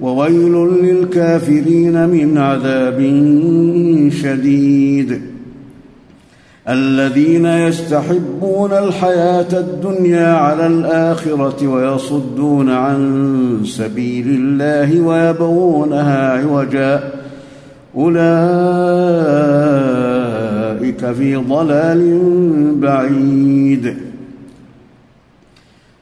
وويل للكافرين من عذاب شديد. الذين يستحبون الحياة الدنيا على الآخرة ويصدون عن سبيل الله ويبغونها عوجا. أولئك في ضلال بعيد.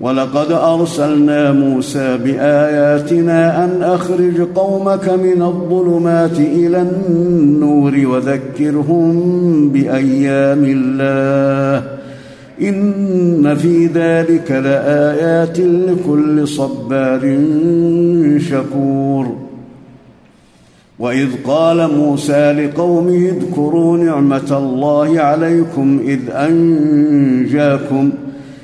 ولقد أرسلنا موسى بآياتنا أن أخرج قومك من الظلمات إلى النور وذكرهم بأيام الله. إن في ذلك لآيات لكل صبار شكور. وإذ قال موسى لقومه اذكروا نعمة الله عليكم إذ أنجاكم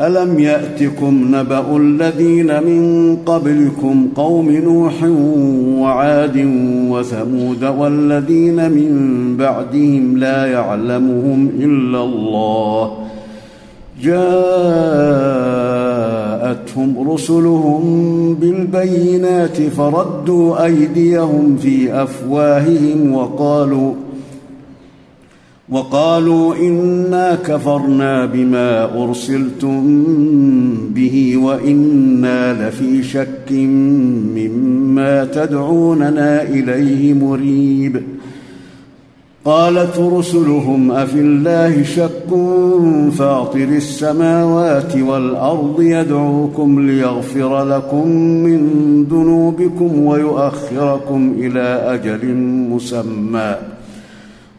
ألم يأتكم نبأ الذين من قبلكم قوم نوح وعاد وثمود والذين من بعدهم لا يعلمهم إلا الله جاءتهم رسلهم بالبينات فردوا أيديهم في أفواههم وقالوا وقالوا إنا كفرنا بما أرسلتم به وإنا لفي شك مما تدعوننا إليه مريب. قالت رسلهم أفي الله شك فاطر السماوات والأرض يدعوكم ليغفر لكم من ذنوبكم ويؤخركم إلى أجل مسمى.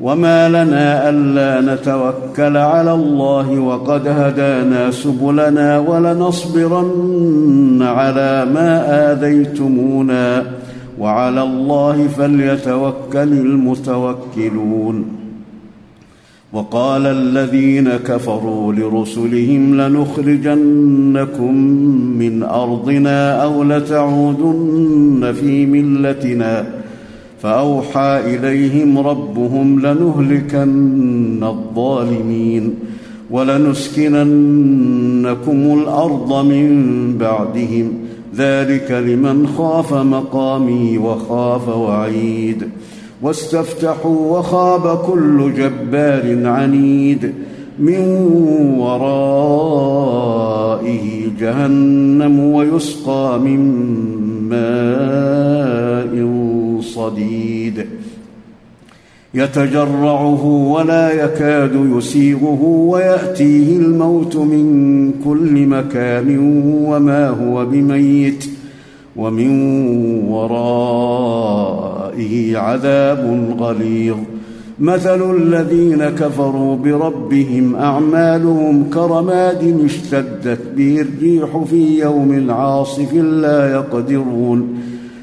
وما لنا الا نتوكل على الله وقد هدانا سبلنا ولنصبرن على ما اذيتمونا وعلى الله فليتوكل المتوكلون وقال الذين كفروا لرسلهم لنخرجنكم من ارضنا أو لتعودن في ملتنا فأوحى إليهم ربهم لنهلكن الظالمين ولنسكننكم الأرض من بعدهم. ذلك لمن خاف مقامي وخاف وعيد. واستفتحوا وخاب كل جبار عنيد. من ورائه جهنم ويسقى من ماء صديد. يتجرعه ولا يكاد يسيغه ويأتيه الموت من كل مكان وما هو بميت ومن ورائه عذاب غليظ. مثل الذين كفروا بربهم أعمالهم كرماد اشتدت به الريح في يوم عاصف لا يقدرون.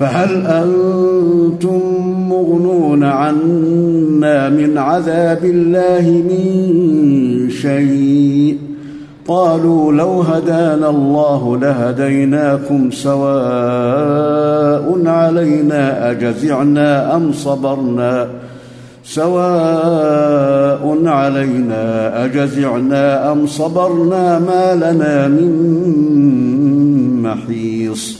فهل أنتم مغنون عنا من عذاب الله من شيء؟ قالوا لو هدانا الله لهديناكم سواء علينا أجزعنا أم صبرنا؟ سواء علينا أجزعنا أم صبرنا ما لنا من محيص.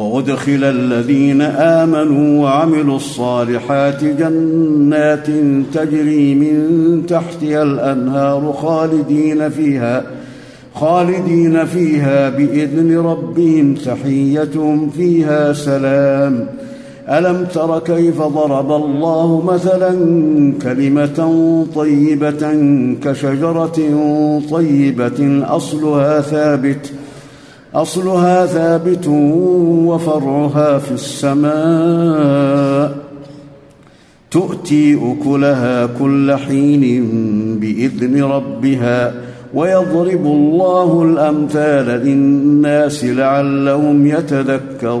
وأدخل الذين آمنوا وعملوا الصالحات جنات تجري من تحتها الأنهار خالدين فيها خالدين فيها بإذن ربهم تحيتهم فيها سلام. ألم تر كيف ضرب الله مثلا كلمة طيبة كشجرة طيبة أصلها ثابت أصلها ثابت وفرعها في السماء. تؤتي أكلها كل حين بإذن ربها ويضرب الله الأمثال للناس لعلهم يتذكرون.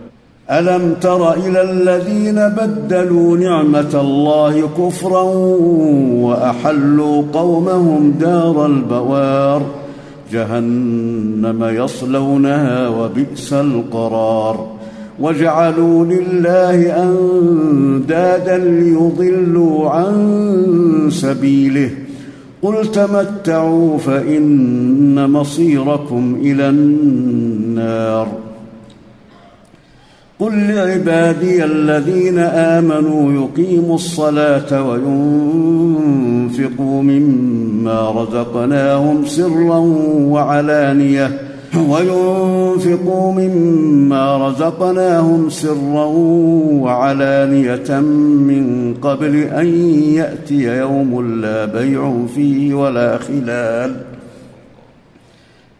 ألم تر إلى الذين بدلوا نعمة الله كفرا وأحلوا قومهم دار البوار؟ جهنم يصلونها وبئس القرار. وجعلوا لله أندادا ليضلوا عن سبيله. قل تمتعوا فإن مصيركم إلى النار. قل لعبادي الذين آمنوا يقيموا الصلاة وينفقوا مما رزقناهم سرا وعلانية وينفقوا مما رزقناهم سرا وعلانية من قبل أن يأتي يوم لا بيع فيه ولا خلال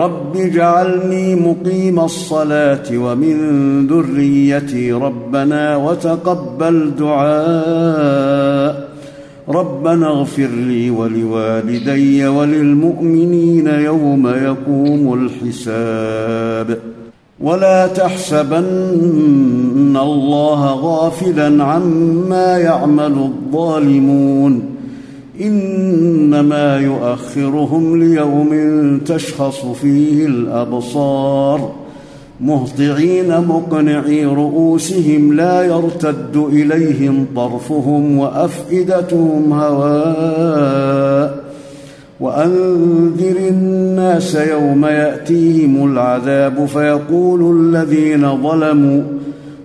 رب اجعلني مقيم الصلاة ومن ذريتي ربنا وتقبل دعاء. ربنا اغفر لي ولوالدي وللمؤمنين يوم يقوم الحساب. ولا تحسبن الله غافلا عما يعمل الظالمون. إنما يؤخرهم ليوم تشخص فيه الأبصار مهطعين مقنعي رؤوسهم لا يرتد إليهم طرفهم وأفئدتهم هواء وأنذر الناس يوم يأتيهم العذاب فيقول الذين ظلموا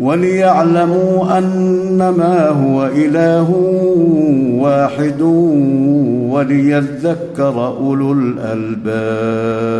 وليعلموا أنما هو إله واحد وليذكر أولو الألباب.